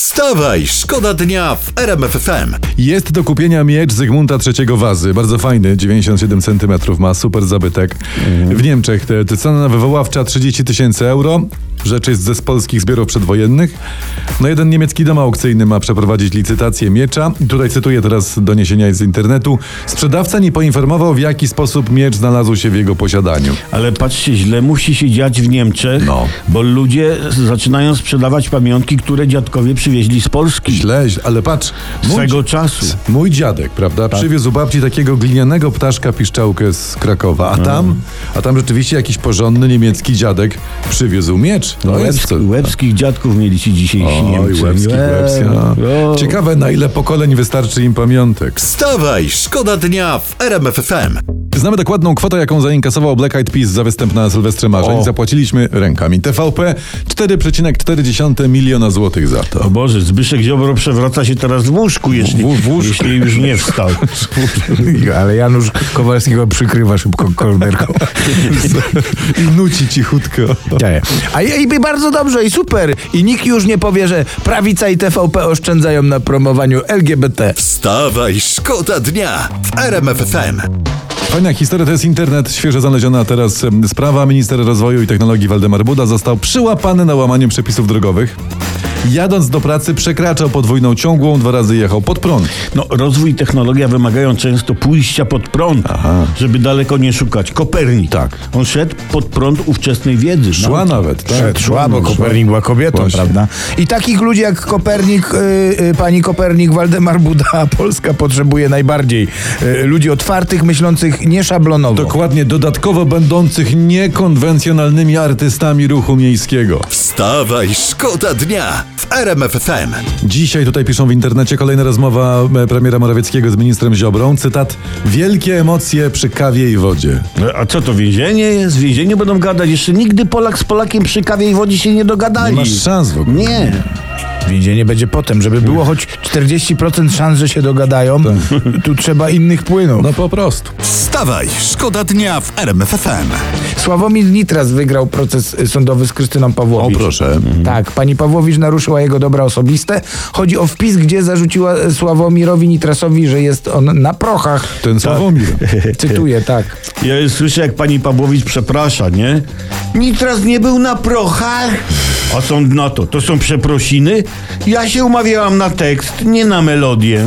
Wstawaj, szkoda dnia w RMF FM. Jest do kupienia miecz Zygmunta III Wazy. Bardzo fajny, 97 cm ma, super zabytek. W Niemczech te, te cena wywoławcza 30 tysięcy euro. Rzecz jest ze z polskich zbiorów przedwojennych. No jeden niemiecki dom aukcyjny ma przeprowadzić licytację miecza. Tutaj cytuję teraz doniesienia z internetu. Sprzedawca nie poinformował, w jaki sposób miecz znalazł się w jego posiadaniu. Ale patrzcie, źle musi się dziać w Niemczech, No. bo ludzie zaczynają sprzedawać pamiątki, które dziadkowie przywieźli z Polski. Źle, źle, ale patrz. Swego czasu. Mój dziadek, prawda, przywiózł babci takiego glinianego ptaszka piszczałkę z Krakowa, a tam, a tam rzeczywiście jakiś porządny niemiecki dziadek przywiózł miecz. No jest Łebsk, co. łebskich dziadków mieli ci dzisiejsi Oj, Niemcy. łebski, łebski, no. o. Ciekawe, na ile pokoleń wystarczy im pamiątek. Wstawaj, szkoda dnia w RMF FM. Znamy dokładną kwotę, jaką zainkasował Black Eyed Peas za występ na Sylwestrze Marzeń. O. Zapłaciliśmy rękami TVP 4,4 miliona złotych za to. O Boże, Zbyszek Ziobro przewraca się teraz w łóżku, jeśli, W- w łóżku. jeśli już nie wstał. Ale Janusz Kowalskiego przykrywa szybko kolderką. I nuci cichutko. A i, i bardzo dobrze i super. I nikt już nie powie, że prawica i TVP oszczędzają na promowaniu LGBT. Wstawaj, szkoda dnia w RMF FM. Fajna historia to jest internet, świeżo znaleziona teraz sprawa. Minister rozwoju i technologii Waldemar Buda został przyłapany na łamaniu przepisów drogowych. Jadąc do pracy przekraczał podwójną ciągłą, dwa razy jechał pod prąd. No, rozwój i technologia wymagają często pójścia pod prąd, żeby daleko nie szukać. Kopernik. Tak. On szedł pod prąd ówczesnej wiedzy. Szła No. nawet, tak? Szedł, szła, bo Kopernik była kobietą, Właśnie. prawda? I takich ludzi jak Kopernik, y, y, pani Kopernik, Waldemar Buda, Polska potrzebuje najbardziej. Y, ludzi otwartych, myślących nieszablonowo. Dokładnie, dodatkowo będących niekonwencjonalnymi artystami ruchu miejskiego. Wstawaj, szkoda dnia w RMF FM. Dzisiaj tutaj piszą w internecie kolejna rozmowa e, premiera Morawieckiego z ministrem Ziobrą. Cytat: Wielkie emocje przy kawie i wodzie. No, A co to więzienie jest? W więzieniu będą gadać. Jeszcze nigdy Polak z Polakiem przy kawie i wodzie się nie dogadali. Nie masz szans w ogóle. Nie. Więzienie będzie potem, żeby było choć 40% szans, że się dogadają, tu trzeba innych płynów. No po prostu. Wstawaj, szkoda dnia w RMF FM. Sławomir Nitras wygrał proces y, sądowy z Krystyną O Pawłowicz. proszę. Tak, pani Pawłowicz naruszyła jego dobra osobiste. Chodzi o wpis, gdzie zarzuciła e, Sławomirowi Nitrasowi, że jest on na prochach. Ten Sławomir. Cytuję, tak. Ja słyszę, jak pani Pawłowicz przeprasza, nie? Nitras nie był na prochach. A sąd na to, to są przeprosiny? Ja się umawiałam na tekst, nie na melodię.